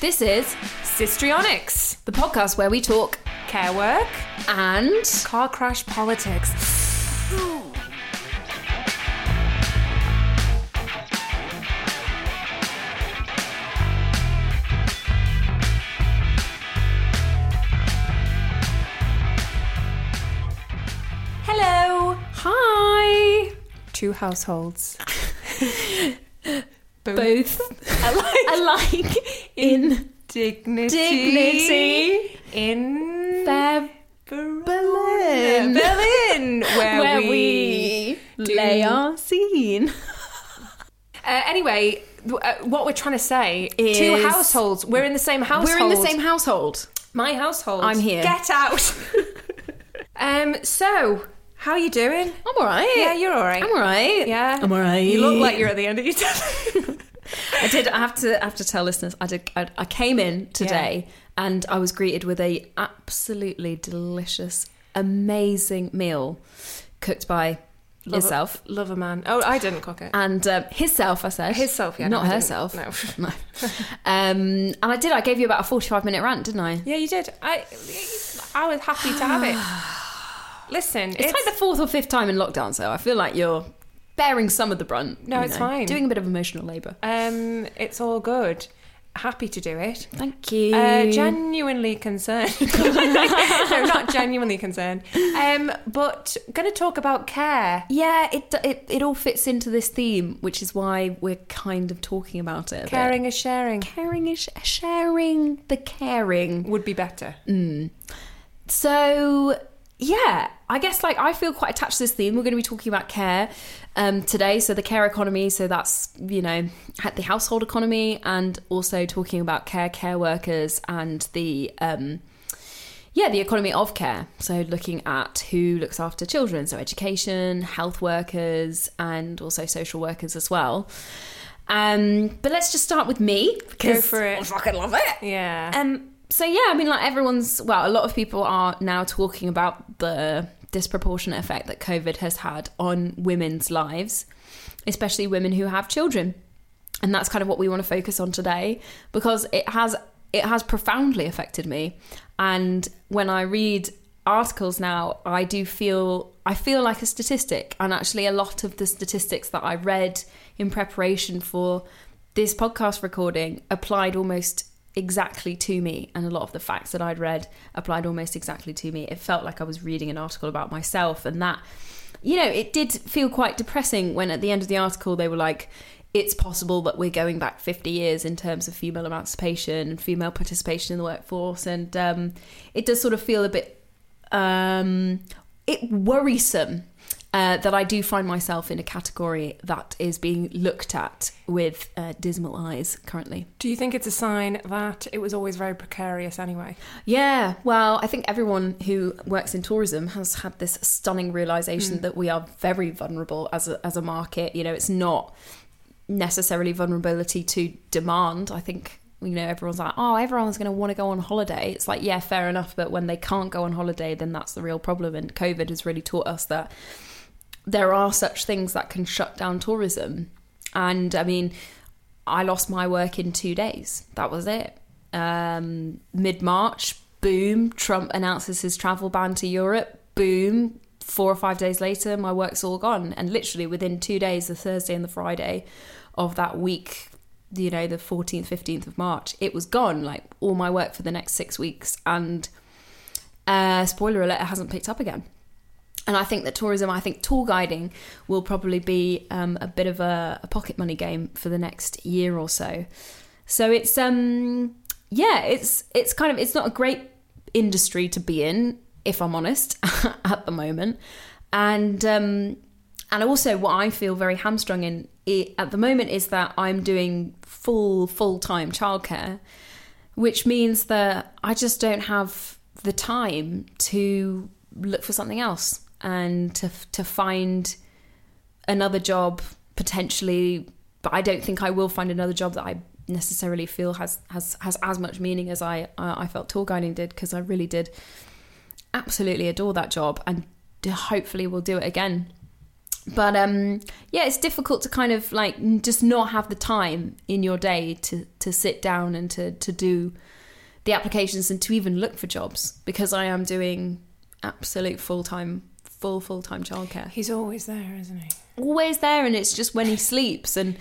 This is Sistrionics, the podcast where we talk care work, and car crash politics. Hello, hi. two households. Both alike alike in dignity, dignity. in Fab Berlin, Berlin, where, where we, we, lay our scene. Uh, anyway, uh, what we're trying to say: is two households. We're in the same household. We're in the same household. My household. I'm here. Get out. um. So, how are you doing? I'm all right. Yeah, you're all right. I'm all right. Yeah, I'm all right. You look like you're at the end of your tether. I did. I have to. I have to tell listeners. I did. I, I came in today and I was greeted with a absolutely delicious, amazing meal cooked by yourself Love a man. Oh, I didn't cook it. and um, hisself. I said Hisself, yeah, not no, herself. No. no. um, and I did. I gave you about a forty-five minute rant, didn't I? Yeah, you did. I I was happy to have it. Listen, It's, like the fourth or fifth time in lockdown, so I feel like you're bearing some of the brunt. No, you it's fine. Doing a bit of emotional labour. um, it's all good. Happy to do it. Thank you. Uh, genuinely concerned. no, not genuinely concerned. Um, but going to talk about care. yeah, it, it it all fits into this theme, which is why we're kind of talking about it. Caring is sharing caring is sharing the caring. would be better. So yeah, I guess like I feel quite attached to this theme. We're going to be talking about care um, today. So the care economy. So that's you know the household economy, and also talking about care, care workers, and the um, yeah the economy of care. So looking at who looks after children, so education, health workers, and also social workers as well. Um, but let's just start with me because for it. I fucking love it. Yeah. Um. So yeah, I mean, like everyone's. Well, a lot of people are now talking about the disproportionate effect that COVID has had on women's lives, especially women who have children, and that's kind of what we want to focus on today because it has it has profoundly affected me. And when I read articles now, I do feel I feel like a statistic, and actually, a lot of the statistics that I read in preparation for this podcast recording applied almost exactly to me and a lot of the facts that I'd read applied almost exactly to me. It felt like I was reading an article about myself and that you know, it did feel quite depressing when at the end of the article they were like it's possible that we're going back 50 years in terms of female emancipation and female participation in the workforce and um, it does sort of feel a bit um, it worrisome uh, that I do find myself in a category that is being looked at with uh, dismal eyes currently. Do you think it's a sign that it was always very precarious anyway? Yeah, well, I think everyone who works in tourism has had this stunning realization that we are very vulnerable as a, as a market. You know, it's not necessarily vulnerability to demand. I think, you know, everyone's like, oh, everyone's going to want to go on holiday. It's like, yeah, fair enough. But when they can't go on holiday, then that's the real problem. And COVID has really taught us that there are such things that can shut down tourism. And I mean, I lost my work in two days. That was it. Um, Mid March, boom, Trump announces his travel ban to Europe. Boom, four or five days later, my work's all gone. And literally within two days, the Thursday and the Friday of that week, you know, the 14th, 15th of March, it was gone. Like all my work for the next six weeks. And uh, spoiler alert, it hasn't picked up again. And I think that tourism, I think tour guiding will probably be um, a bit of a, a pocket money game for the next year or so. So it's um yeah, it's it's kind of it's not a great industry to be in, if I'm honest, at the moment. And um and also what I feel very hamstrung in i at the moment is that I'm doing full full time childcare, which means that I just don't have the time to look for something else and to to find another job potentially but I don't think I will find another job that I necessarily feel has has has as much meaning as I I felt tour guiding did because I really did absolutely adore that job and hopefully will do it again. But um, yeah, it's difficult to kind of like just not have the time in your day to to sit down and to to do the applications and to even look for jobs because I am doing absolute full time, full full time childcare. He's always there, isn't he? Always there, and it's just when he sleeps, and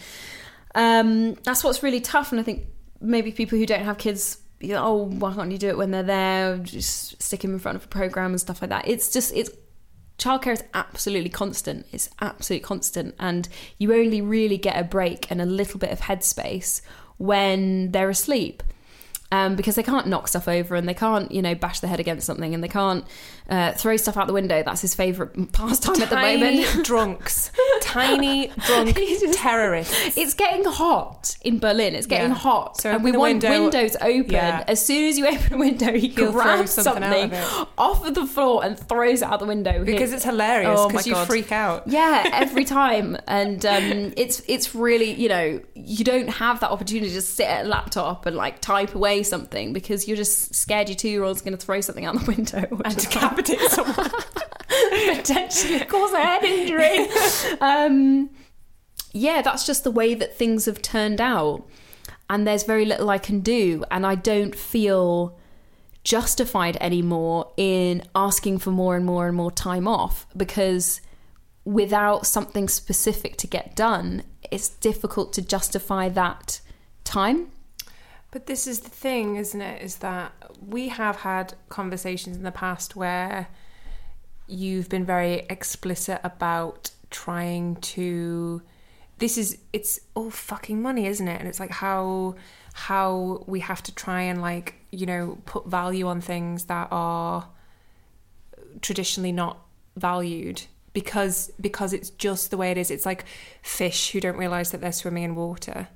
um, that's what's really tough. And I think maybe people who don't have kids. You know, oh, why can't you do it when they're there? Just stick them in front of a program and stuff like that. It's just it's childcare is absolutely constant. It's absolutely constant, and you only really get a break and a little bit of headspace when they're asleep. Um, because they can't knock stuff over and they can't, you know, bash their head against something and they can't uh, throw stuff out the window. That's his favourite pastime at the Tiny moment. drunks, tiny drunk terrorists. It's getting hot in Berlin. It's getting Yeah. hot, So and we want window- windows open. Yeah. As soon as you open a window, he He'll grabs something something, of off of the floor and throws it out the window Because it's hilarious Oh because my you God. freak out. yeah, every time, and um, it's it's really you know you don't have that opportunity to sit at a laptop and like type away something because you're just scared your two year old's going to throw something out the window And decapitate someone. potentially cause a head injury. um, yeah, that's just the way that things have turned out, and there's very little I can do, and I don't feel justified anymore in asking for more and more and more time off because without something specific to get done, it's difficult to justify that time. But this is the thing, isn't it? Is that we have had conversations in the past where you've been very explicit about trying to. This is it's all fucking money, isn't it? And it's like how how we have to try and like you know put value on things that are traditionally not valued because because it's just the way it is. It's like fish who don't realize that they're swimming in water.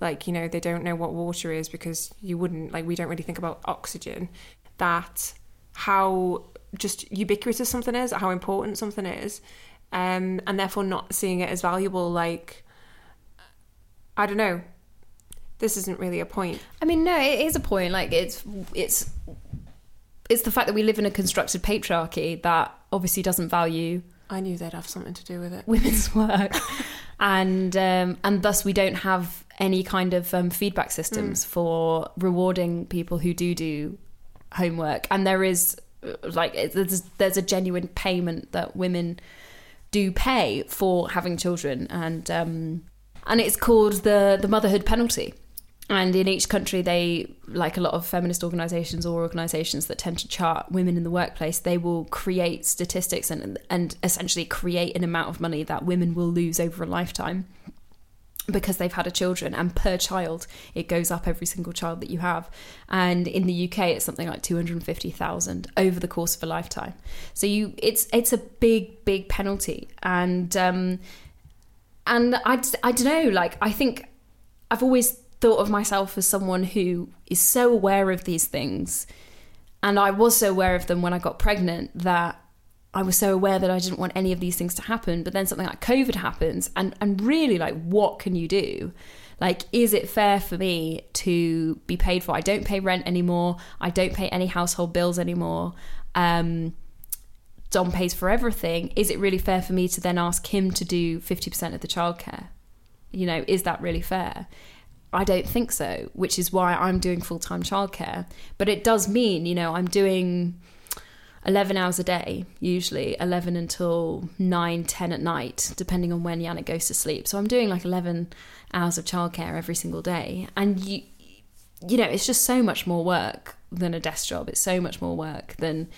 Like you know they don't know what water is because you wouldn't like we don't really think about oxygen. That how just ubiquitous something is how important something is um and therefore not seeing it as valuable like i don't know. This isn't really a point. I mean, no, it is a point. Like it's it's it's the fact that we live in a constructed patriarchy that obviously doesn't value i knew they'd have something to do with it women's work, and um, and thus we don't have any kind of um, feedback systems for rewarding people who do do homework. And there is uh, like there's there's a genuine payment that women do pay for having children, and um, and it's called the the motherhood penalty. And in each country, they, like a lot of feminist organisations or organisations that tend to chart women in the workplace, they will create statistics and and essentially create an amount of money that women will lose over a lifetime because they've had a children. And per child it goes up every single child that you have. And in the UK it's something like 250,000 over the course of a lifetime. So you it's it's a big big penalty. And um and I I don't know like I think I've always thought of myself as someone who is so aware of these things and I was so aware of them when I got pregnant that I was so aware that I didn't want any of these things to happen. But then something like COVID happens, and and really, like, what can you do? Like, is it fair for me to be paid for? I don't pay rent anymore. I don't pay any household bills anymore. Um, Dom pays for everything. Is it really fair for me to then ask him to do fifty percent of the childcare? You know, is that really fair? I don't think so, which is why I'm doing full time childcare. But it does mean, you know, I'm doing 11 hours a day, usually 11 until 9, 10 at night, depending on when Yannick goes to sleep. So I'm doing like 11 hours of childcare every single day. And you, you know, it's just so much more work than a desk job. It's so much more work than,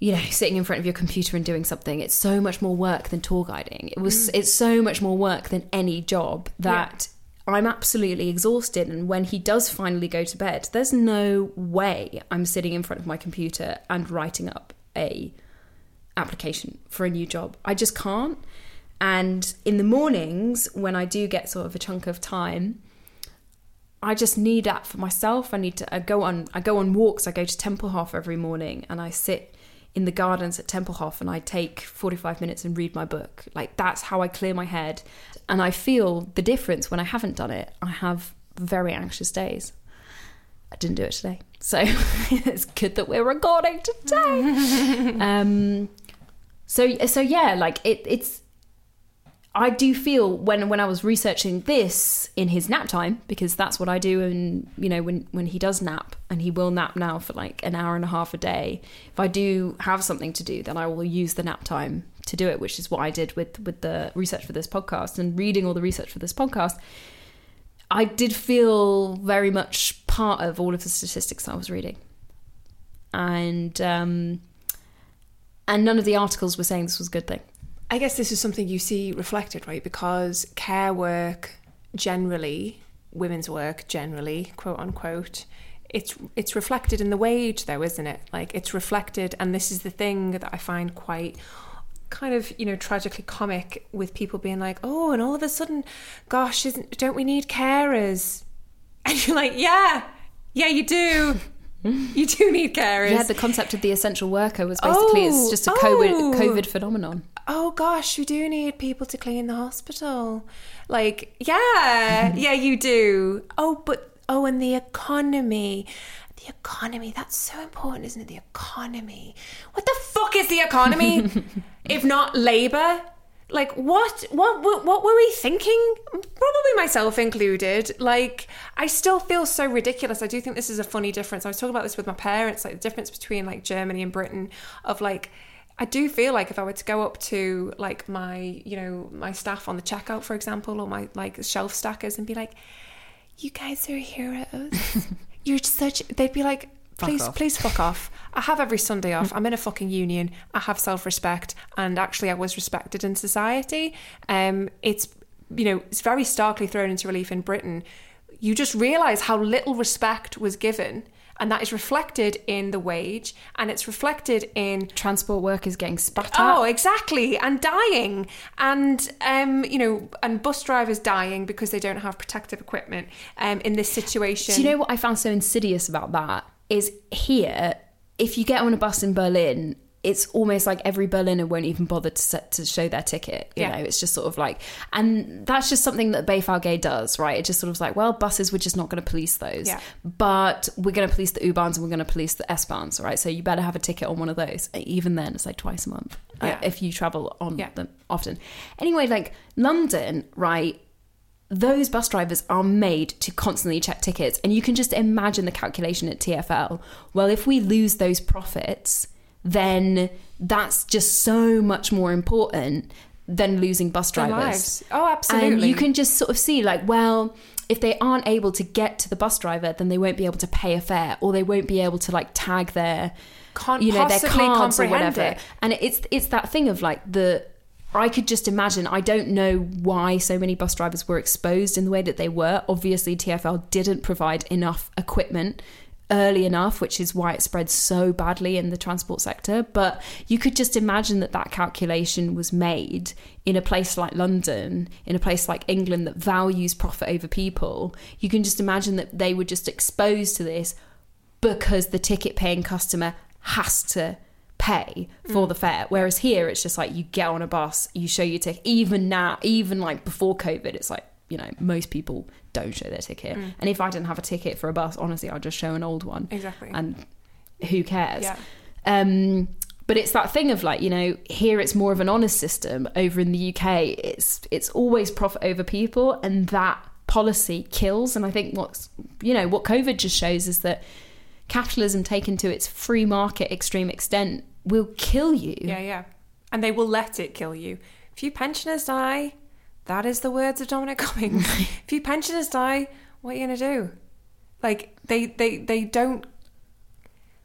you know, sitting in front of your computer and doing something. It's so much more work than tour guiding. It was, mm. it's so much more work than any job that I'm absolutely exhausted. And when he does finally go to bed, there's no way I'm sitting in front of my computer and writing up a application for a new job. I just can't. And in the mornings, when I do get sort of a chunk of time, I just need that for myself. I need to I go on I go on walks. I go to Tempelhof every morning and I sit in the gardens at Tempelhof and I take 45 minutes and read my book. Like that's how I clear my head. And I feel the difference when I haven't done it. I have very anxious days. I didn't do it today. So it's good that we're recording today. um so so yeah, like it it's I do feel when when I was researching this in his nap time because that's what I do and you know when when he does nap and he will nap now for like an hour and a half a day if I do have something to do then I will use the nap time to do it which is what I did with with the research for this podcast and reading all the research for this podcast I did feel very much part of all of the statistics I was reading and um and none of the articles were saying this was a good thing I guess this is something you see reflected, right? Because care work generally, women's work generally, quote unquote, it's it's reflected in the wage though, isn't it? Like it's reflected and this is the thing that I find quite kind of, you know, tragically comic with people being like, "Oh, and all of a sudden, gosh, isn't don't we need carers?" And you're like, "Yeah. Yeah, you do." you do need carers. Yeah, the concept of the essential worker was basically oh, it's just a COVID oh. COVID phenomenon oh gosh, we do need people to clean the hospital. Like, yeah, yeah, you do. Oh, but, oh, and the economy. The economy, that's so important, isn't it? The economy. What the fuck is the economy? if not labor? Like what, what what what were we thinking? Probably myself included. Like I still feel so ridiculous. I do think this is a funny difference. I was talking about this with my parents, like the difference between like Germany and Britain of like I do feel like if I were to go up to like my, you know, my staff on the checkout, for example, or my like shelf stackers and be like, you guys are heroes. You're such, they'd be like, please, fuck please fuck off. I have every Sunday off. I'm in a fucking union. I have self respect. And actually, I was respected in society. Um, it's, you know, it's very starkly thrown into relief in Britain. You just realize how little respect was given and that is reflected in the wage and it's reflected in transport workers getting spat at. Oh, exactly, and dying, and um, you know, and bus drivers dying because they don't have protective equipment. Um, in this situation, do you know what I found so insidious about that? Is here, if you get on a bus in Berlin it's almost like every Berliner won't even bother to set, to show their ticket. You yeah. know, it's just sort of like, and that's just something that BVG does, right? It just sort of like, well, buses, we're just not going to police those, yeah. but we're going to police the U-Bahns and we're going to police the S-Bahns, right? So you better have a ticket on one of those. Even then, it's like twice a month uh, yeah. uh, if you travel on them often. Anyway, like London, right? those bus drivers are made to constantly check tickets. And you can just imagine the calculation at TFL. Well, if we lose those profits, then that's just so much more important than losing bus drivers. Oh, absolutely. And you can just sort of see, like, well, if they aren't able to get to the bus driver, then they won't be able to pay a fare, or they won't be able to like tag their, Can't you know, their cards or whatever. It. And it's it's that thing of like the. I could just imagine. I don't know why so many bus drivers were exposed in the way that they were. Obviously, TFL didn't provide enough equipment early enough, which is why it spread so badly in the transport sector. But you could just imagine that that calculation was made in a place like London, in a place like England that values profit over people. You can just imagine that they were just exposed to this because the ticket paying customer has to pay for mm. the fare. Whereas here, it's just like you get on a bus, you show your ticket. Even now, even like before COVID, it's like you know most people don't show their ticket. Mm. and if i didn't have a ticket for a bus honestly I'd just show an old one. Exactly. And who cares? Yeah. um but it's that thing of like you know here it's more of an honest system. Over in the uk it's it's always profit over people and that policy kills. And i think what's you know what covid just shows is that capitalism taken to its free market extreme extent will kill you. Yeah yeah. And they will let it kill you. If you pensioners die that is the words of Dominic Cummings. if you pensioners die, what are you gonna do? Like they they they don't.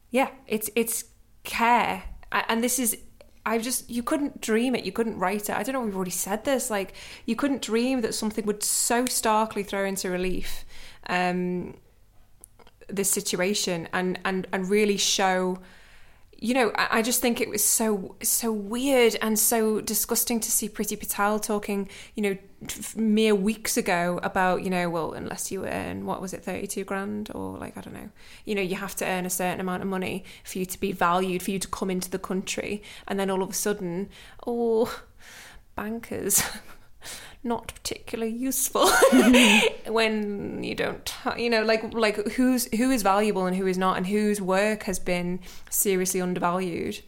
Yeah, it's it's care, and this is. I just you couldn't dream it. You couldn't write it. I don't know. We've already said this. Like you couldn't dream that something would so starkly throw into relief um, this situation and and and really show you know, I just think it was so so weird and so disgusting to see Priti Patel talking, you know, mere weeks ago about, you know, well, unless you earn what was it, thirty two grand or like I don't know, you know, you have to earn a certain amount of money for you to be valued, for you to come into the country, and then all of a sudden, oh, bankers. not particularly useful when you don't you know like like who's who is valuable and who is not and whose work has been seriously undervalued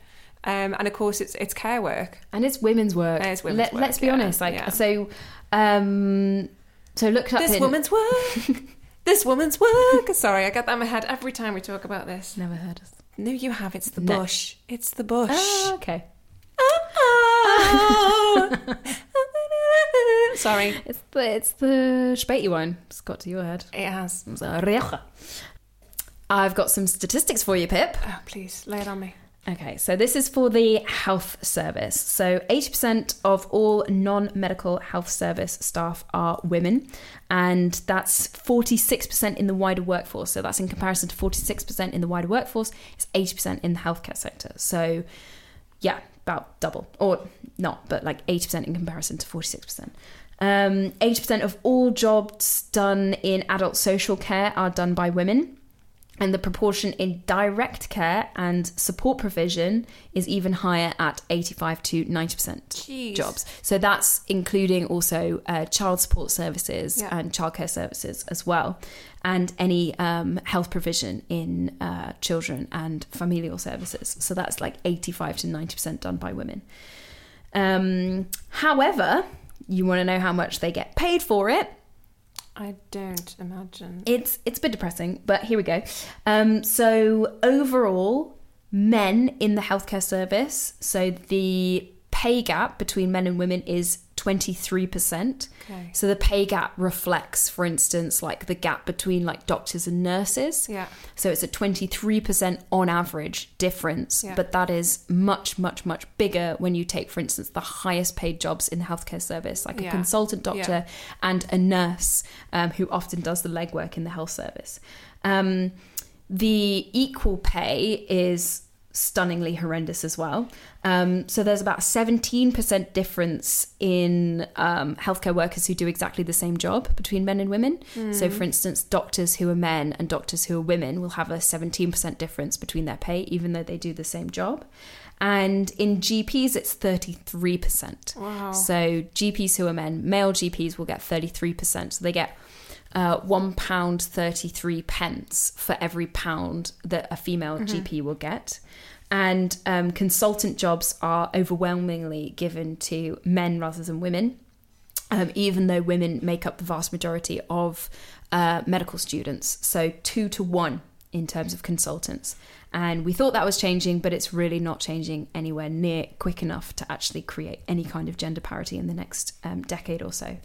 Um, and of course, it's it's care work. and it's women's work. And it's women's work, Let's be yeah, honest. Like yeah. so, um, so looked up This in, woman's work. this woman's work. Sorry, I get that in my head every time we talk about this. Never heard of. No, you have. It's the No. bush. It's the bush. Oh, okay. Oh. Sorry, It's the it's the Späti wine. It's got to your head. it has. It's a Rioja. I've got some statistics for you, Pip. Oh, please lay it on me. Okay, so this is for the health service. So 80% of all non medical health service staff are women, and that's 46% in the wider workforce. So that's in comparison to 46% in the wider workforce, it's 80% in the healthcare sector. So, yeah, about double, or not, but like 80% in comparison to 46%. Um, 80% of all jobs done in adult social care are done by women. And the proportion in direct care and support provision is even higher at 85 to 90% Jeez. jobs. So that's including also uh, child support services Yeah. and childcare services as well, and any um, health provision in uh, children and familial services. So that's like 85 to 90% done by women. Um, however, you want to know how much they get paid for it. I don't imagine. It's it's a bit depressing, but here we go. Um, so overall, men in the healthcare service, so the pay gap between men and women is twenty three percent. Okay. So the pay gap reflects, for instance, like the gap between like doctors and nurses. Yeah. So it's a 23% on average difference, Yeah. but that is much, much, much bigger when you take, for instance, the highest paid jobs in the healthcare service, like a consultant doctor and a nurse um, who often does the legwork in the health service. Um, the equal pay is stunningly horrendous as well. Um, so there's about 17% difference in um, healthcare workers who do exactly the same job between men and women. So, for instance, doctors who are men and doctors who are women will have a 17% difference between their pay, even though they do the same job. And in GPs, it's 33%. Wow. So GPs who are men, male GPs will get 33%. So they get uh, one pound 33 pence for every pound that a female GP will get. And um, consultant jobs are overwhelmingly given to men rather than women. Um, even though women make up the vast majority of uh, medical students. So, two to one in terms of consultants. And we thought that was changing, but it's really not changing anywhere near quick enough to actually create any kind of gender parity in the next um, decade or so.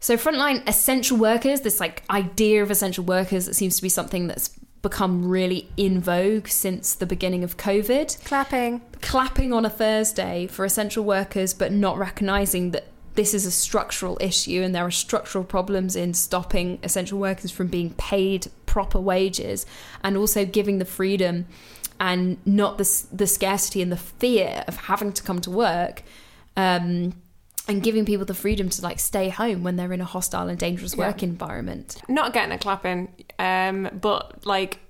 So, frontline essential workers, this like idea of essential workers, that seems to be something that's become really in vogue since the beginning of COVID Clapping. clapping on a Thursday for essential workers, but not recognizing that this is a structural issue and there are structural problems in stopping essential workers from being paid proper wages and also giving the freedom and not the, the scarcity and the fear of having to come to work um, and giving people the freedom to like stay home when they're in a hostile and dangerous Yeah. work environment. Not getting a clapping, um, but like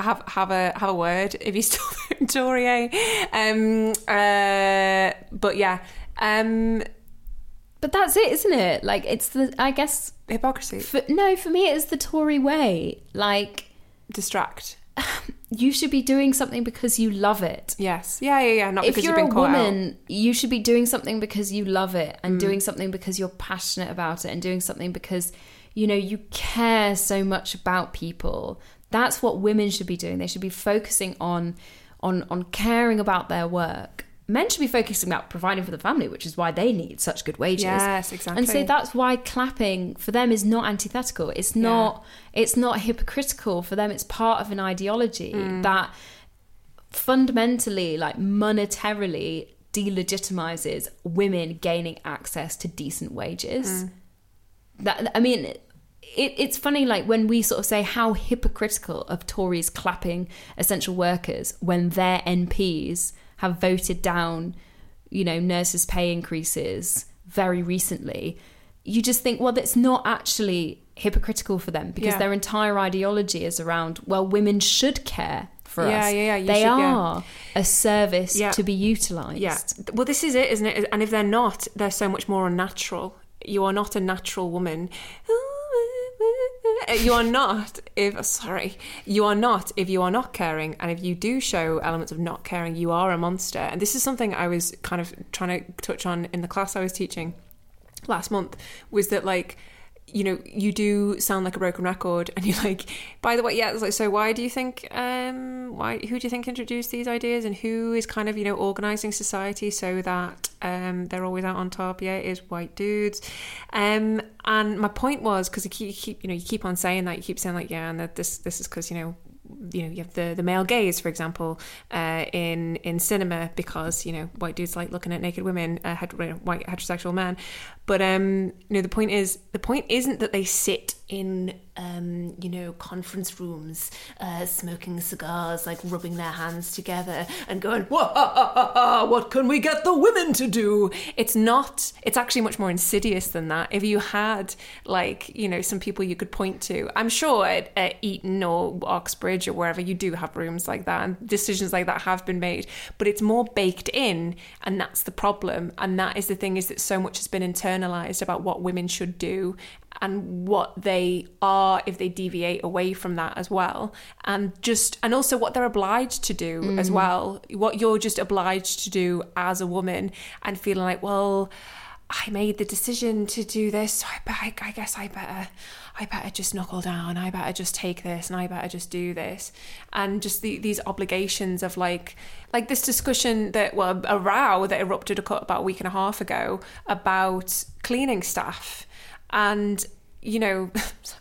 have have a have a word if you still eh? Um, uh, but yeah, um, But that's it, isn't it? Like it's the I guess hypocrisy. for, no for me it's the Tory way. Like Distract. You should be doing something because you love it. Yes. Yeah, yeah, yeah. Not if because you're you've a been out. Mm. woman, you should be doing something because you love it and doing something because you're passionate about it and doing something because you know you care so much about people. That's what women should be doing. They should be focusing on on on caring about their work. Men should be focusing about providing for the family, which is why they need such good wages. Yes, exactly. And so that's why clapping for them is not antithetical. It's not it's not hypocritical for them. It's part of an ideology Mm. that fundamentally, like monetarily, delegitimizes women gaining access to decent wages. That I mean, it, it's funny, like when we sort of say how hypocritical of Tories clapping essential workers when their MPs have voted down, you know, nurses' pay increases very recently. You just think, well, that's not actually hypocritical for them because Yeah. their entire ideology is around, well, women should care for Yeah, us. yeah, yeah, they should, yeah. are a service Yeah. to be utilised. Yeah. Well, this is it, isn't it? And if they're not, they're so much more unnatural. You are not a natural woman. Uh, you are not if sorry you are not if you are not caring and if you do show elements of not caring you are a monster. And this is something i was kind of trying to touch on in the class i was teaching last month was that like you know, you do sound like a broken record, and you're like, by the way, yeah, it's like, so why do you think, um, why, who do you think introduced these ideas, and who is kind of, you know, organizing society so that um, they're always out on top? Yeah, is white dudes. Um, and my point was because you keep, you know, you keep on saying that, you keep saying like, yeah, and that this, this is because you know you know you have the the male gaze for example uh, in in cinema because you know white dudes like looking at naked women uh, white heterosexual men but um know the point is the point isn't that they sit in um, you know, conference rooms, uh, smoking cigars, like rubbing their hands together and going, what can we get the women to do? It's not, it's actually much more insidious than that. If you had, like, you know, some people you could point to, I'm sure at, at Eton or Oxbridge or wherever you do have rooms like that and decisions like that have been made, but it's more baked in, and that's the problem. And that is the thing is that so much has been internalized about what women should do and what they are if they deviate away from that as well and just and also what they're obliged to do mm. as well what you're just obliged to do as a woman and feeling like well I made the decision to do this so I, I guess I better I better just knuckle down I better just take this and I better just do this. And just the, these obligations of like like this discussion that well a row that erupted about a week and a half ago about cleaning staff. And you know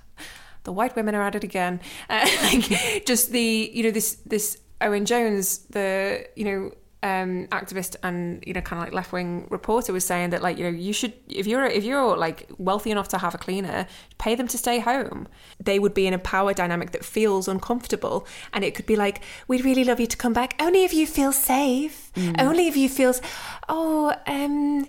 the white women are at it again. Uh, like just the you know this this owen jones the you know um, activist and you know kind of like left wing reporter was saying that like you know you should if you're if you're like wealthy enough to have a cleaner pay them to stay home. They would be in a power dynamic that feels uncomfortable and it could be like we'd really love you to come back. Only if you feel safe. Mm. only if you feel oh um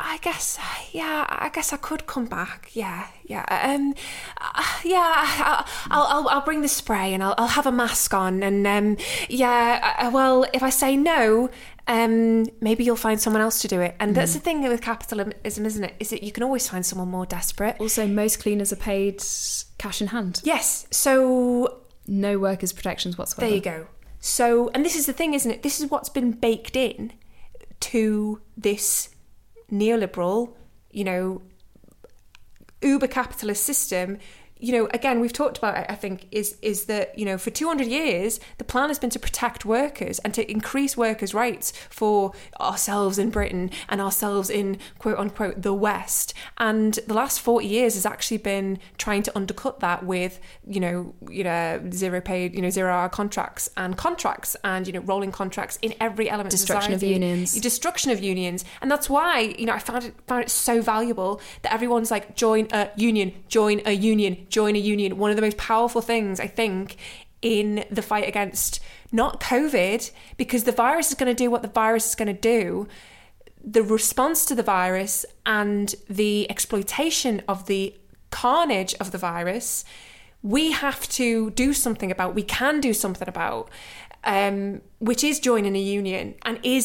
I guess, yeah, I guess I could come back. Yeah, yeah, um, uh, yeah. I'll, I'll, I'll bring the spray and I'll, I'll have a mask on. And um, yeah, uh, well, if I say no, um, maybe you'll find someone else to do it. And mm. that's the thing with capitalism, isn't it? Is that you can always find someone more desperate. Also, most cleaners are paid cash in hand. Yes. So no workers' protections whatsoever. There you go. So, and this is the thing, isn't it? This is what's been baked in to this neoliberal, you know, uber capitalist system you know, again, we've talked about it, I think, is is that, you know, for 200 years, the plan has been to protect workers and to increase workers' rights for ourselves in Britain and ourselves in quote unquote the West. And the last 40 years has actually been trying to undercut that with, you know, you know, zero paid, you know, zero hour contracts and contracts and, you know, rolling contracts in every element destruction of, society. of unions. Destruction of unions. And that's why, you know, I found it found it so valuable that everyone's like, join a union, join a union join a union. One of the most powerful things, I think, in the fight against not COVID, because the virus is going to do what the virus is going to do. The response to the virus and the exploitation of the carnage of the virus, we have to do something about, we can do something about. Um, which is joining a union and is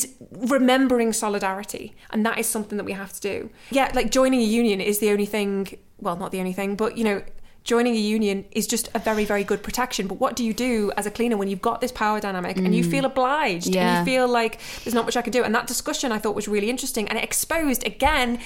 remembering solidarity. And that is something that we have to do. Yeah, like joining a union is the only thing, well, not the only thing, but you know, joining a union is just a very very good protection but what do you do as a cleaner when you've got this power dynamic mm. and you mm. feel obliged yeah. and you feel like there's not much i can do and that discussion i thought was really interesting and it exposed again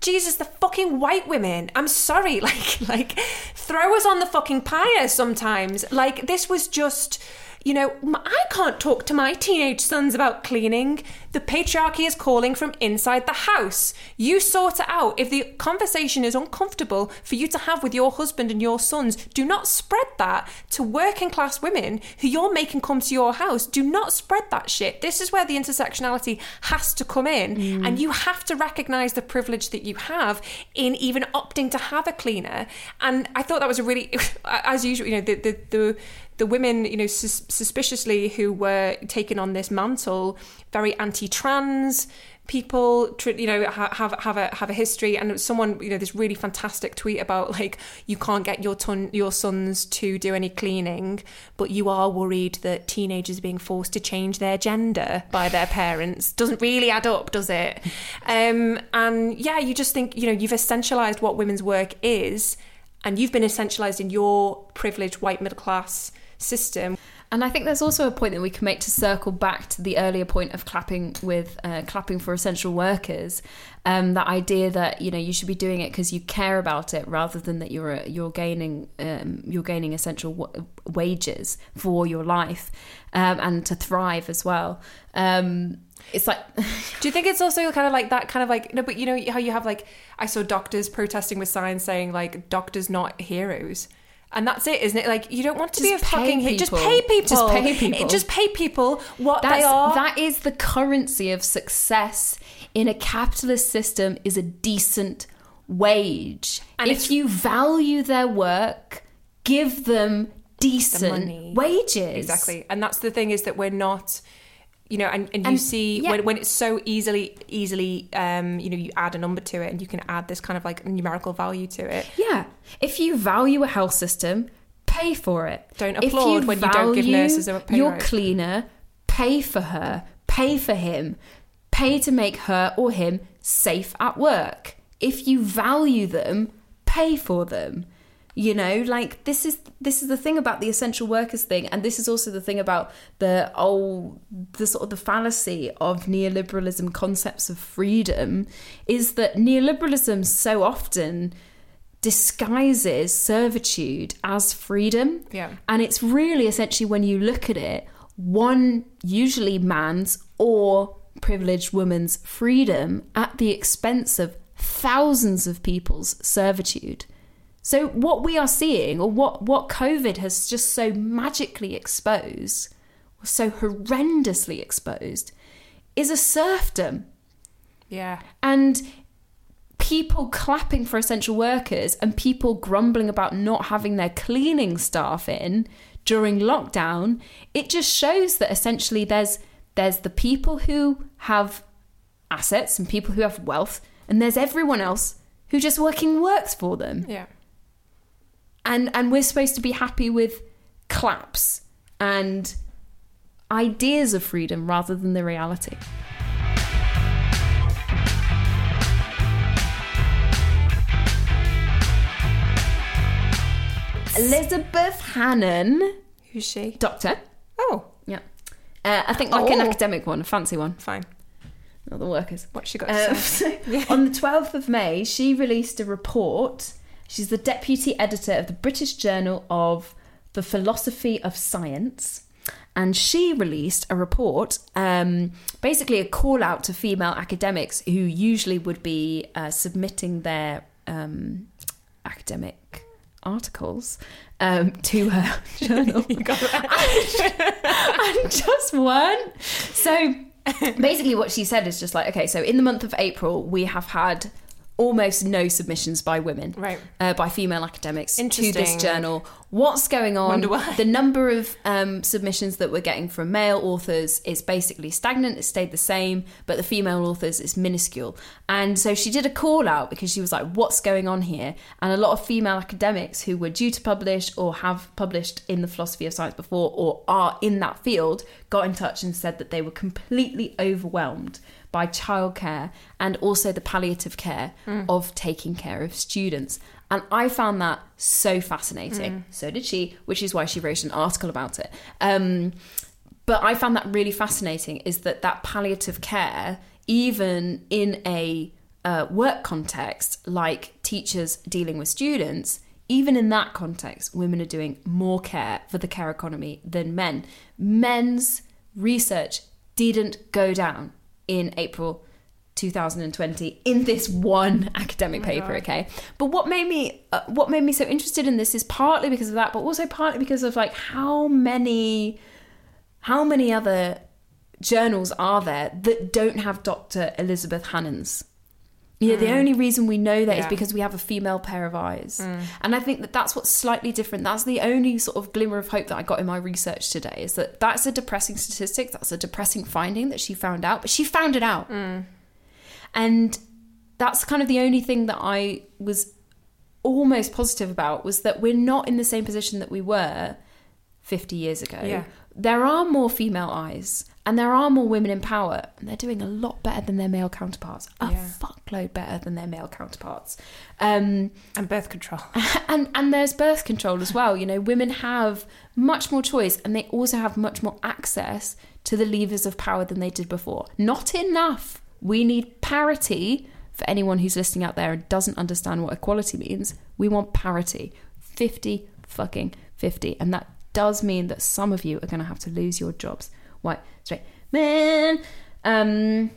Jesus, the fucking white women. I'm sorry, like, like, throw us on the fucking pyre sometimes. Like, this was just you know, I can't talk to my teenage sons about cleaning. The patriarchy is calling from inside the house. You sort it out. If the conversation is uncomfortable for you to have with your husband and your sons, do not spread that to working class women who you're making come to your house. Do not spread that shit. This is where the intersectionality has to come in. Mm. And you have to recognize the privilege that you have in even opting to have a cleaner. And I thought that was a really, as usual, you know, the, the, the the women, you know, sus- suspiciously who were taking on this mantle, very anti-trans people, you know, have have a have a history. And someone, you know, this really fantastic tweet about like you can't get your ton your sons to do any cleaning, but you are worried that teenagers are being forced to change their gender by their parents. Doesn't really add up, does it? Um, and yeah, you just think, you know, you've essentialized what women's work is and you've been essentialized in your privileged white middle class system. And I think there's also a point that we can make to circle back to the earlier point of clapping with uh, clapping for essential workers. Um, that idea that you know you should be doing it because you care about it, rather than that you're you're gaining um, you're gaining essential w- wages for your life um, and to thrive as well. Um, it's like do you think it's also kind of like that kind of like no but you know how you have like i saw doctors protesting with signs saying like doctors not heroes and that's it isn't it like you don't want to Just be a fucking hero just pay people Just pay people. just pay people what that's, they are that is the currency of success in a capitalist system is a decent wage. And if you value their work, give them decent money. wages. exactly and that's the thing is that we're not you know and, and you And- see yeah. when, when it's so easily easily um you know you add a number to it and you can add this kind of like numerical value to it Yeah. If you value a health system, pay for it. Don't applaud when you don't give nurses a pay Your cleaner, pay for her, pay for him, pay to make her or him safe at work. If you value them, pay for them. You know, like this is this is the thing about the essential workers thing, and this is also the thing about the old the sort of the fallacy of neoliberalism concepts of freedom is that neoliberalism so often disguises servitude as freedom. Yeah. And it's really essentially when you look at it, one usually man's or privileged woman's freedom at the expense of thousands of people's servitude. So what we are seeing or what what COVID has just so magically exposed, or so horrendously exposed is a serfdom. Yeah. And people clapping for essential workers and people grumbling about not having their cleaning staff in during lockdown it just shows that essentially there's there's the people who have assets and people who have wealth and there's everyone else who just working works for them. Yeah and and we're supposed to be happy with claps and ideas of freedom rather than the reality Elizabeth Hannon, who's she doctor. oh Yeah. Uh, I think like an Oh. academic one, a fancy one, fine not the workers. what's she got to say on the 12th of May, she released a report. She's the deputy editor of the British Journal of the Philosophy of Science. And she released a report, um, basically a call out to female academics who usually would be uh, submitting their um, academic articles um, to her journal. it and just weren't. So basically, what she said is just like, okay, so in the month of April, we have had almost no submissions by women, Right. uh, by female academics to this journal. What's going on? Wonder why. The number of um, submissions that we're getting from male authors is basically stagnant. It stayed the same, but the female authors is minuscule. And so she did a call out because she was like, "What's going on here?" And a lot of female academics who were due to publish or have published in the philosophy of science before or are in that field got in touch and said that they were completely overwhelmed by childcare and also the palliative care of taking care of students. And I found that so fascinating. So did she, which is why she wrote an article about it. Um, but I found that really fascinating is that that palliative care, even in a uh, work context like teachers dealing with students, even in that context, women are doing more care for the care economy than men. Men's research didn't go down in April 2020 in this one academic oh paper God. okay but what made me uh, what made me so interested in this is partly because of that but also partly because of like how many how many other journals are there that don't have Dr. Elizabeth Hannon's yeah, the mm. only reason we know that is Yeah. because we have a female pair of eyes. Mm. And I think that that's what's slightly different. That's the only sort of glimmer of hope that I got in my research today is that that's a depressing statistic. That's a depressing finding that she found out, but she found it out. Mm. And that's kind of the only thing that I was almost positive about was that we're not in the same position that we were 50 years ago, Yeah. there are more female eyes and there are more women in power, and they're doing a lot better than their male counterparts. A Yeah. fuckload better than their male counterparts. Um, And birth control. and and there's birth control as well. You know, women have much more choice, and they also have much more access to the levers of power than they did before. Not enough. We need parity. For anyone who's listening out there and doesn't understand what equality means, we want parity. 50 fucking 50. And that does mean that some of you are going to have to lose your jobs. White, straight men. Um,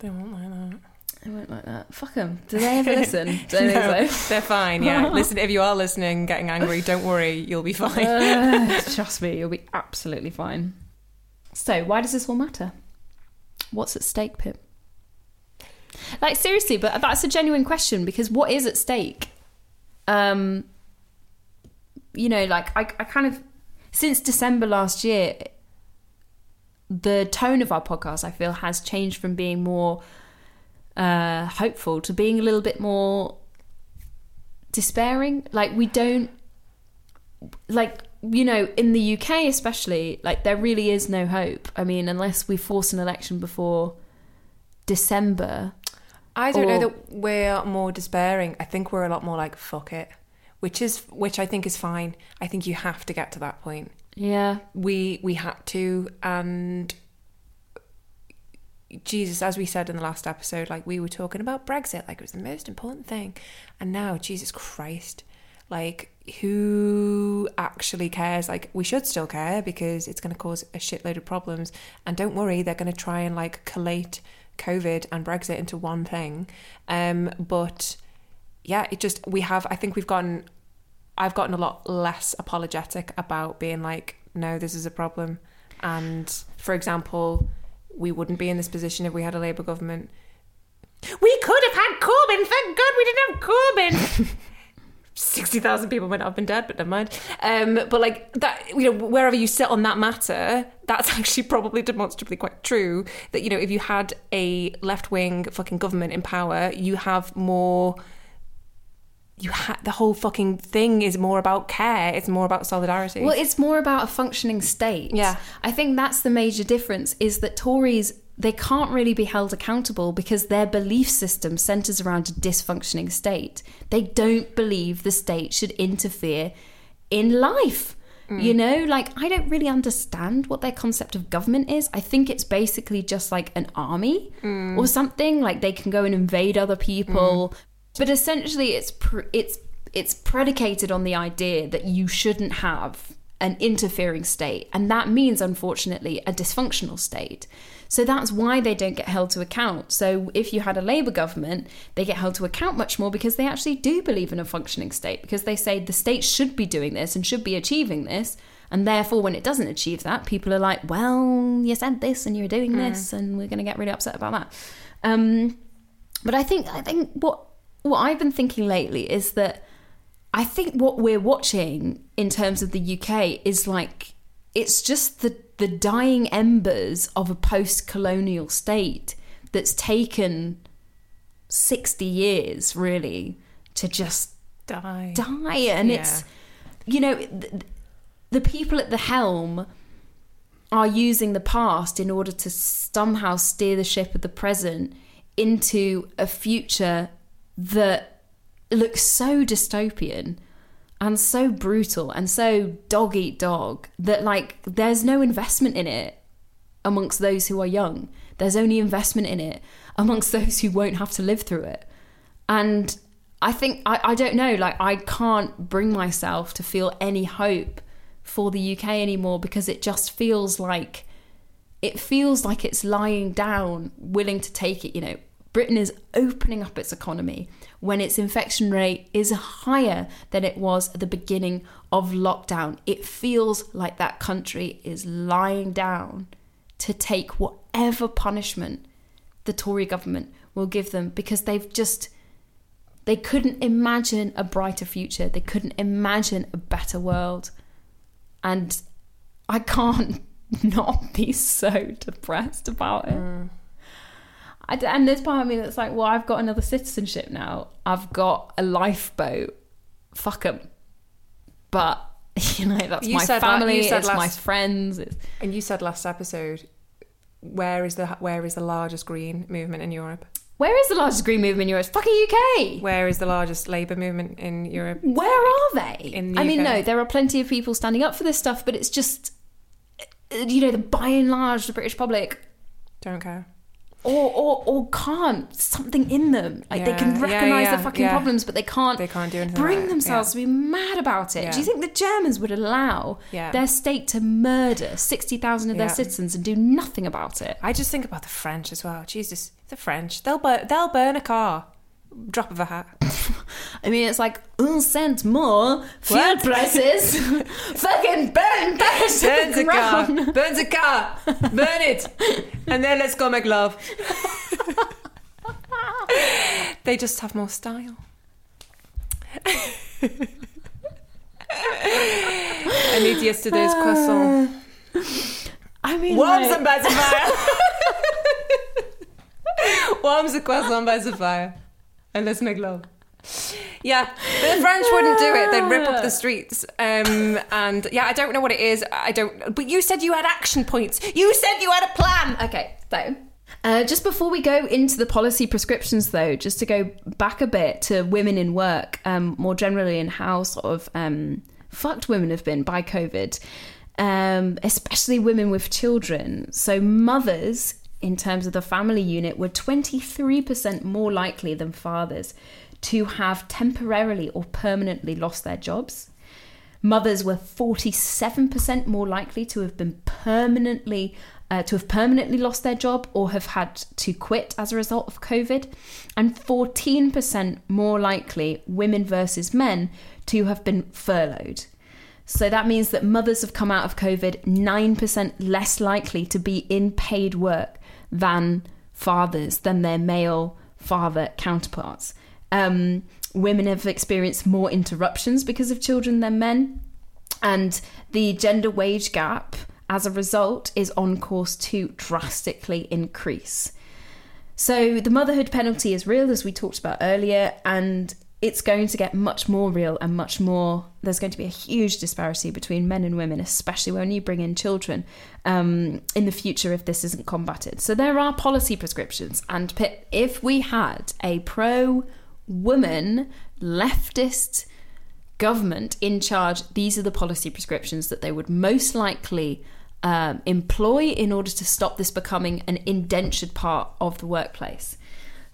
They won't like that. They won't like that. Fuck them. Do they ever listen? Don't No, so. they're fine. Yeah. Listen, if you are listening, getting angry, don't worry, you'll be fine. Uh, trust me, you'll be absolutely fine. So, why does this all matter? What's at stake, Pip? Like seriously, but that's a genuine question because what is at stake? Um, you know, like I, I kind of since December last year, the tone of our podcast I feel has changed from being more uh, hopeful to being a little bit more despairing. Like we don't like you know in the UK especially like there really is no hope. I mean unless we force an election before December. I don't know that we're more despairing. I think we're a lot more like fuck it, which is which I think is fine. I think you have to get to that point. Yeah. We we had to, and Jesus, as we said in the last episode, like we were talking about Brexit, like it was the most important thing, and now Jesus Christ, like who actually cares? Like we should still care because it's going to cause a shitload of problems. And don't worry, they're going to try and like collate COVID and Brexit into one thing. Um, but yeah, it just we have. I think we've gotten. I've gotten a lot less apologetic about being like, no, this is a problem. And for example, we wouldn't be in this position if we had a Labour government. We could have had Corbyn. Thank God we didn't have Corbyn. Sixty thousand people might not have been dead, but never mind. Um, but like that, you know, wherever you sit on that matter, that's actually probably demonstrably quite true. That you know, if you had a left wing fucking government in power, you have more you ha- the whole fucking thing is more about care. It's more about solidarity. Well, it's more about a functioning state. Yeah. I think that's the major difference is that Tories they can't really be held accountable because their belief system centers around a dysfunctioning state. They don't believe the state should interfere in life. Mm. You know, like I don't really understand what their concept of government is. I think it's basically just like an army mm. or something. Like they can go and invade other people, mm. but essentially it's pr- it's it's predicated on the idea that you shouldn't have an interfering state, and that means unfortunately a dysfunctional state. So that's why they don't get held to account. So if you had a Labour government, they get held to account much more because they actually do believe in a functioning state because they say the state should be doing this and should be achieving this. And therefore, when it doesn't achieve that, people are like, well, you said this and you're doing this, and we're going to get really upset about that. Um, but I think I think what what I've been thinking lately is that I think what we're watching in terms of the UK is like it's just the the dying embers of a post-colonial state that's taken 60 years really to just die. die and Yeah. it's you know th- the people at the helm are using the past in order to somehow steer the ship of the present into a future that looks so dystopian and so brutal and so dog eat dog that like there's no investment in it amongst those who are young. There's only investment in it amongst those who won't have to live through it. And i think i, I don't know like i can't bring myself to feel any hope for the uk anymore because it just feels like it feels like it's lying down, willing to take it. You know, Britain is opening up its economy when its infection rate is higher than it was at the beginning of lockdown. It feels like that country is lying down to take whatever punishment the Tory government will give them because they've just they couldn't imagine a brighter future. They couldn't imagine a better world. And I can't not be so depressed about it. Mm. I d and there's part of me that's like, well, I've got another citizenship now. I've got a lifeboat. Fuck 'em. But you know, that's You my family, said it's my friends. It's, And you said last episode, where is the where is the largest green movement in Europe? where is the largest green movement in Europe? It's fucking UK. Where is the largest Labour movement in Europe? Where are they? In the I mean, no, there are plenty of people standing up for this stuff, but it's just, uh, you know, the by and large, the British public Don't care. Or or or can't something in them like they can Yeah, yeah, recognize yeah, the fucking yeah. problems but they can't They can't do anything. bring it. themselves to be mad about it Yeah. do you think the germans would allow Yeah. their state to murder 60,000 of their Yeah. citizens and do nothing about it I just think about the French as well. Jesus, the French. They'll burn. They'll burn a car. Drop of a hat. i mean it's like un cent more fuel What? prices fucking burn to Burns the car. Burns a car. Burn it. And then let's go make love. they just have more style. I need yesterday's croissant. i mean Warm like- some by Sapphire. Warm the croissant by Sapphire. And let's make love. Yeah, but the French wouldn't do it. They'd rip up the streets. Um, and yeah, I don't know what it is. I don't. But you said you had action points. You said you had a plan. Okay, so uh, just before we go into the policy prescriptions, though, just to go back a bit to women in work, um, more generally, and how sort of um, fucked women have been by COVID, um, especially women with children. So, mothers, in terms of the family unit, were 23% more likely than fathers to have temporarily or permanently lost their jobs. Mothers were 47% more likely to have been permanently uh, to have permanently lost their job or have had to quit as a result of COVID, and 14% more likely women versus men to have been furloughed. So that means that mothers have come out of COVID 9% less likely to be in paid work than fathers, than their male father counterparts. Um, women have experienced more interruptions because of children than men. And the gender wage gap, as a result, is on course to drastically increase. So the motherhood penalty is real, as we talked about earlier, and it's going to get much more real and much more. There's going to be a huge disparity between men and women, especially when you bring in children um, in the future if this isn't combated. So there are policy prescriptions, and if we had a pro woman leftist government in charge, these are the policy prescriptions that they would most likely um, employ in order to stop this becoming an indentured part of the workplace.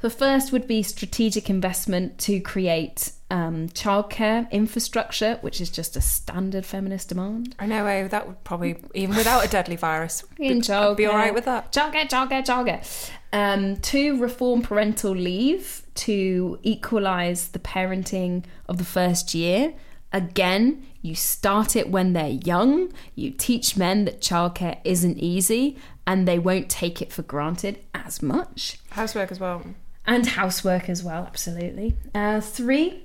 The first would be strategic investment to create um, childcare infrastructure, which is just a standard feminist demand. I know eh, that would probably even without a deadly virus, In I'd be all right with that. Childcare, childcare, childcare. Um, two, reform parental leave to equalise the parenting of the first year. Again, you start it when they're young. You teach men that childcare isn't easy and they won't take it for granted as much. Housework as well. And housework as well, absolutely. Uh, three,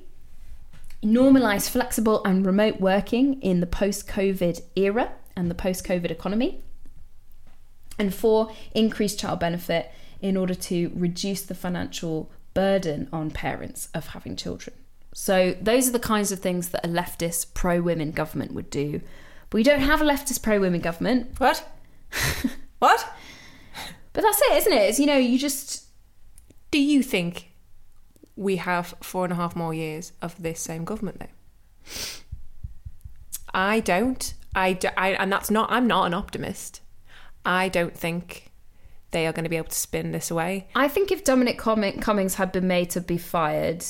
normalise flexible and remote working in the post COVID era and the post COVID economy. And four, increase child benefit in order to reduce the financial burden on parents of having children. So, those are the kinds of things that a leftist pro women government would do. But we don't have a leftist pro women government. What? what? But that's it, isn't it? It's, you know, you just. Do you think we have four and a half more years of this same government though? I don't. I, do, I and that's not. I'm not an optimist. I don't think they are going to be able to spin this away. I think if Dominic Cum- Cummings had been made to be fired,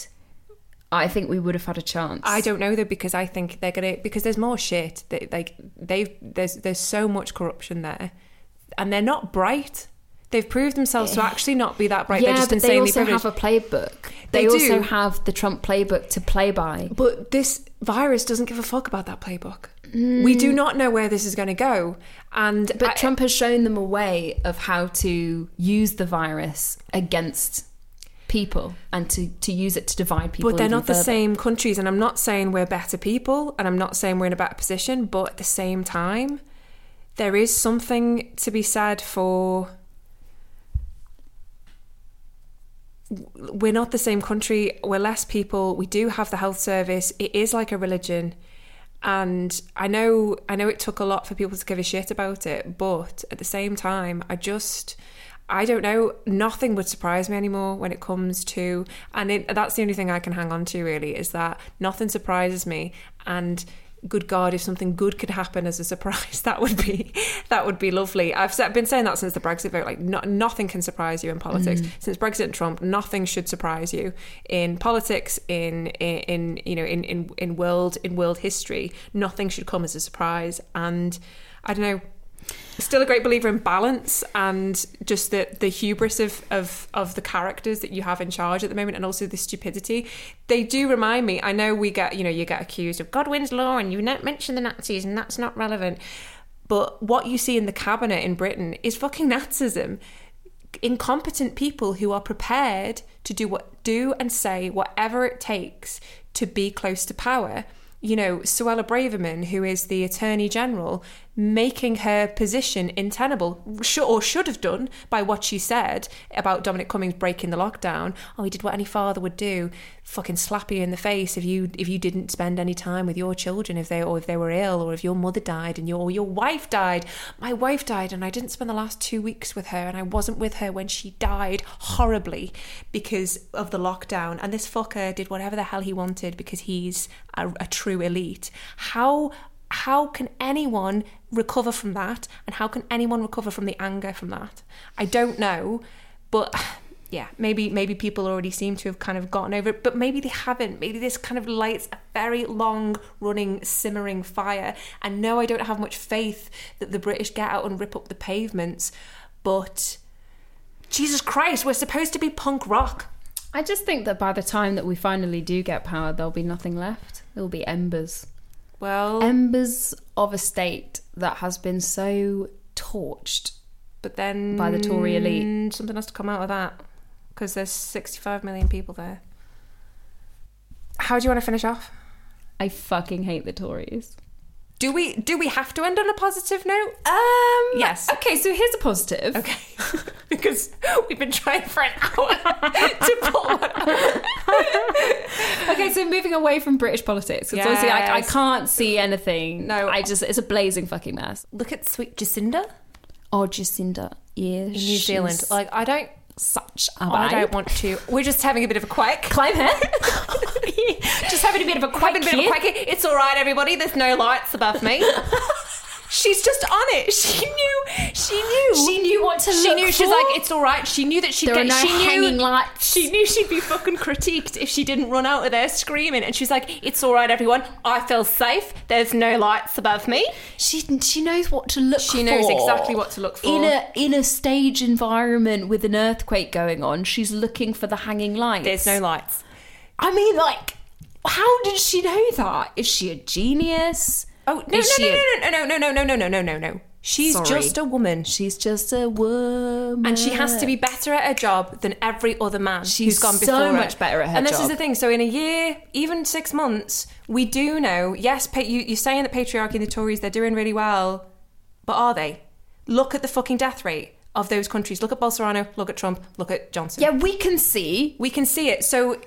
I think we would have had a chance. I don't know though because I think they're gonna because there's more shit. They, like they've there's there's so much corruption there, and they're not bright. They've proved themselves to actually not be that bright. they're Yeah, just but they insanely also privileged. have a playbook. They They, also do. have the Trump playbook to play by. But this virus doesn't give a fuck about that playbook. We do mm. not know where this is going to go, and But I- Trump has shown them a way of how to use the virus against people and to, to use it to divide people. But they're even not the further. same countries, and I'm not saying we're better people, and I'm not saying we're in a better position, but at the same time, there is something to be said for. We're not the same country, we're less people, we do have the health service, it is like a religion, And I know I know it took a lot for people to give a shit about it, but at the same time, I just I don't know. Nothing would surprise me anymore when it comes to, and it, that's the only thing I can hang on to really is that nothing surprises me. And good God, if something good could happen as a surprise, that would be that would be lovely. I've said- been saying that since the Brexit vote. Like, no, nothing can surprise you in politics. Mm. Since Brexit and Trump, nothing should surprise you in politics, in in, in you know in, in in world in world history. Nothing should come as a surprise. And I don't know still a great believer in balance and just the the hubris of, of of the characters that you have in charge at the moment and also the stupidity. They do remind me i know we get you know you get accused of godwin's law and you mention the nazis and that's not relevant but what you see in the cabinet in britain is fucking nazism. Incompetent people who are prepared to do what do and say whatever it takes to be close to power. You know, Suella Braverman, who is the Attorney General, making her position untenable, or should have done by what she said about Dominic Cummings breaking the lockdown. Oh, he did what any father would do: fucking slap you in the face if you if you didn't spend any time with your children, if they or if they were ill, or if your mother died and your or your wife died. My wife died, and I didn't spend the last two weeks with her, and I wasn't with her when she died horribly because of the lockdown. And this fucker did whatever the hell he wanted because he's a, a true elite. How how can anyone recover from that? And how can anyone recover from the anger from that? I don't know but yeah maybe maybe people already seem to have kind of gotten over it but maybe they haven't. Maybe this kind of lights a very long running simmering fire. And no i don't have much faith that the british get out and rip up the pavements but jesus christ we're supposed to be punk rock. I just think that by the time that we finally do get power, there'll be nothing left. There'll be embers. Well Embers of a state that has been so torched. But then by the Tory elite. something has to come out of that because there's 65 million people there. How do you want to finish off? I fucking hate the Tories. Do we do we have to end on a positive note? Um. Yes. Okay, so here's a positive. Okay, because we've been trying for an hour to pull one. Okay, so moving away from British politics, because honestly, I, I Yes. can't see anything. No. I just it's a blazing fucking mess. Look at sweet Jacinda Oh, Jacinda, yeah, in New Zealand. Like I don't, such a I don't want to. We're just having a bit of a quake. climb here. just having a bit of a quake. Having a bit of a quack. It's all right, everybody. There's no lights above me. She's just on it. She knew. She knew. She knew what to look. She look knew. She's like, it's all right. She knew that she'd There get. are no she knew, hanging lights. She knew she'd be fucking critiqued if she didn't run out of there screaming. And she's like, it's all right, everyone. I feel safe. There's no lights above me. She she knows what to look for. She knows exactly what to look for. In a in a stage environment with an earthquake going on, she's looking for the hanging lights. There's no lights. I mean, like, how did she know that? Is she a genius? Oh no no Is she no, a- no no no no no no no no no no. She's Sorry. just a woman. She's just a woman, and she has to be better at her job than every other man She's who's gone so before her. much better at her job. And this is the thing. So in a year, even six months, we do know. Yes, pa- you, you're saying that patriarchy and the Tories they're doing really well, but are they? Look at the fucking death rate of those countries. Look at Bolsonaro. Look at Trump. Look at Johnson. Yeah, we can see. we can see it. So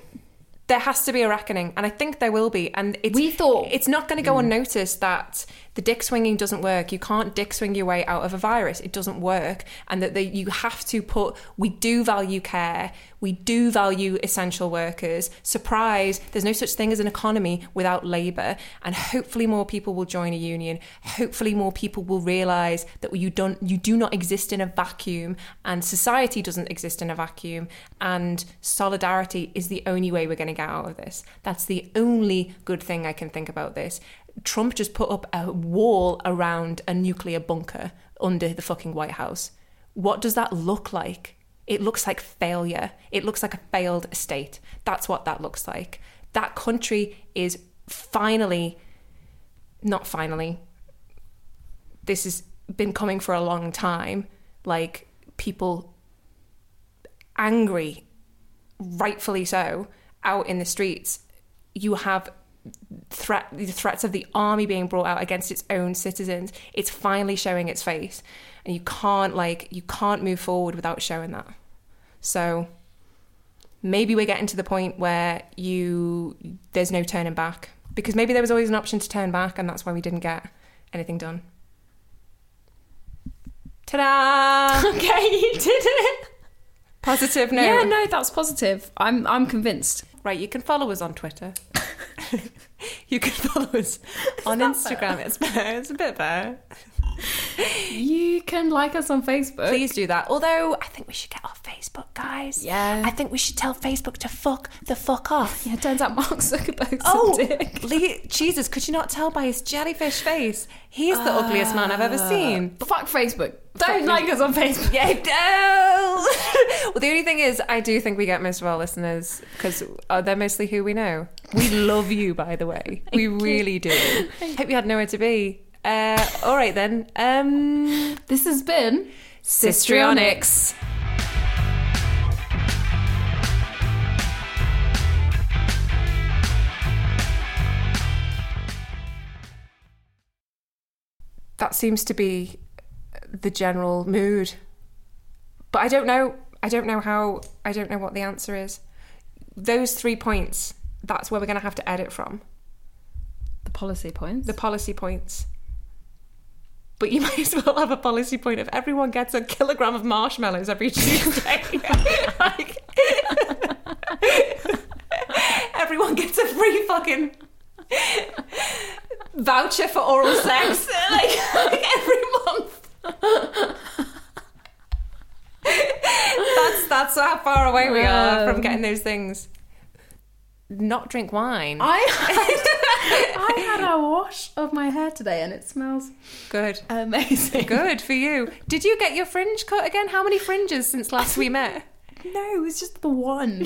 there has to be a reckoning, and I think there will be. And it's, We thought- it's not going to go mm. unnoticed that the dick swinging doesn't work. You can't dick swing your way out of a virus. It doesn't work, and that you have to put. We do value care. We do value essential workers. Surprise! There's no such thing as an economy without labour, and hopefully more people will join a union. Hopefully more people will realise that you don't, you do not exist in a vacuum, and society doesn't exist in a vacuum, and solidarity is the only way we're going to get out of this. That's the only good thing I can think about this. Trump just put up a wall around a nuclear bunker under the fucking White House. What does that look like? It looks like failure. It looks like a failed state. That's what that looks like. That country is finally, not finally, this has been coming for a long time. Like people angry, rightfully so, out in the streets. You have threat the threats of the army being brought out against its own citizens. It's finally showing its face, and you can't like you can't move forward without showing that. So maybe we're getting to the point where you there's no turning back because maybe there was always an option to turn back, and that's why we didn't get anything done. Ta-da! Okay, you did it. Positive note. Yeah, no, that's positive. I'm I'm convinced. Right, you can follow us on Twitter. you can follow us on that Instagram. It's better. It's a bit better. You can like us on Facebook. Please do that. Although I think we should get off Facebook, guys. Yeah. I think we should tell Facebook to fuck the fuck off. Yeah, it turns out Mark Zuckerberg's Oh, a dick. Lee, Jesus! Could you not tell by his jellyfish face? He's the ugliest man I've ever seen. Fuck Facebook. Don't Fuck like us on Facebook. Yeah, no. well, the only thing is, I do think we get most of our listeners because uh, they're mostly who we know. We love you, by the way. we really do. Hope you had nowhere to be. Uh, all right then. Um, This has been Sistrionics. That seems to be the general mood. But I don't know. I don't know how. I don't know what the answer is. Those three points. That's where we're going to have to edit from the policy points. the policy points. But you might as well have a policy point if everyone gets a kilogram of marshmallows every Tuesday. like, everyone gets a free fucking voucher for oral sex like, like every month. that's that's how far away we are from Um, getting those things. Not drink wine. I had, I had a wash of my hair today and it smells Good. amazing. Good for you. Did you get your fringe cut again? How many fringes since last we met? No, it was just the one.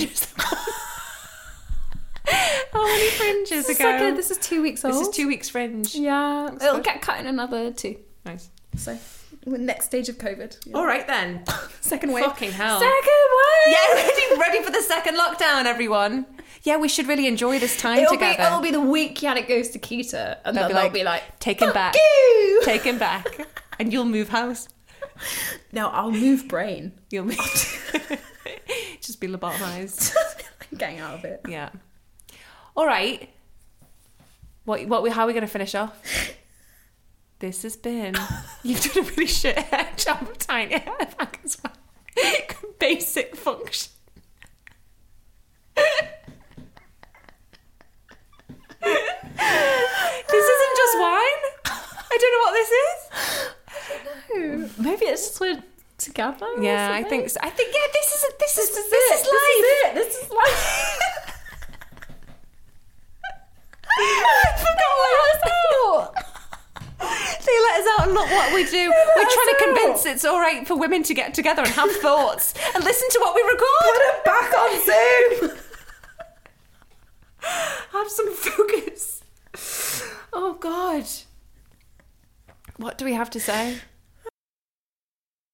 How many fringes This is, ago? like a- this is two weeks old. This is two weeks fringe. Yeah, it'll good. get cut in another two. Nice. So, next stage of COVID. All right then. Second wave. Fucking hell. Second wave. Yeah, ready, ready for the second lockdown, everyone. Yeah, we should really enjoy this time It'll together. be, it'll be the week Yannick goes to Kita, and They'll then be they'll like, be like, Take him back. you!" Take him back, and you'll move house. No, I'll move brain. You'll move. Just be lobotomized. Getting out of it. Yeah. All right. What? What? we- How are we going to finish off? This has been. You've done a really shit hair job of tying your hair back as well. Basic function. this isn't just wine. I don't know what this is. I don't know. Maybe it's just we're together. Yeah, I think. So. I think. Yeah, this is. This, is. This, This is is it. This is life. I forgot what I was They let us out and look what we do. We're trying to convince it's all right for women to get together and have thoughts and listen to what we record. Put them back on Zoom. Have some focus. Oh God. What do we have to say?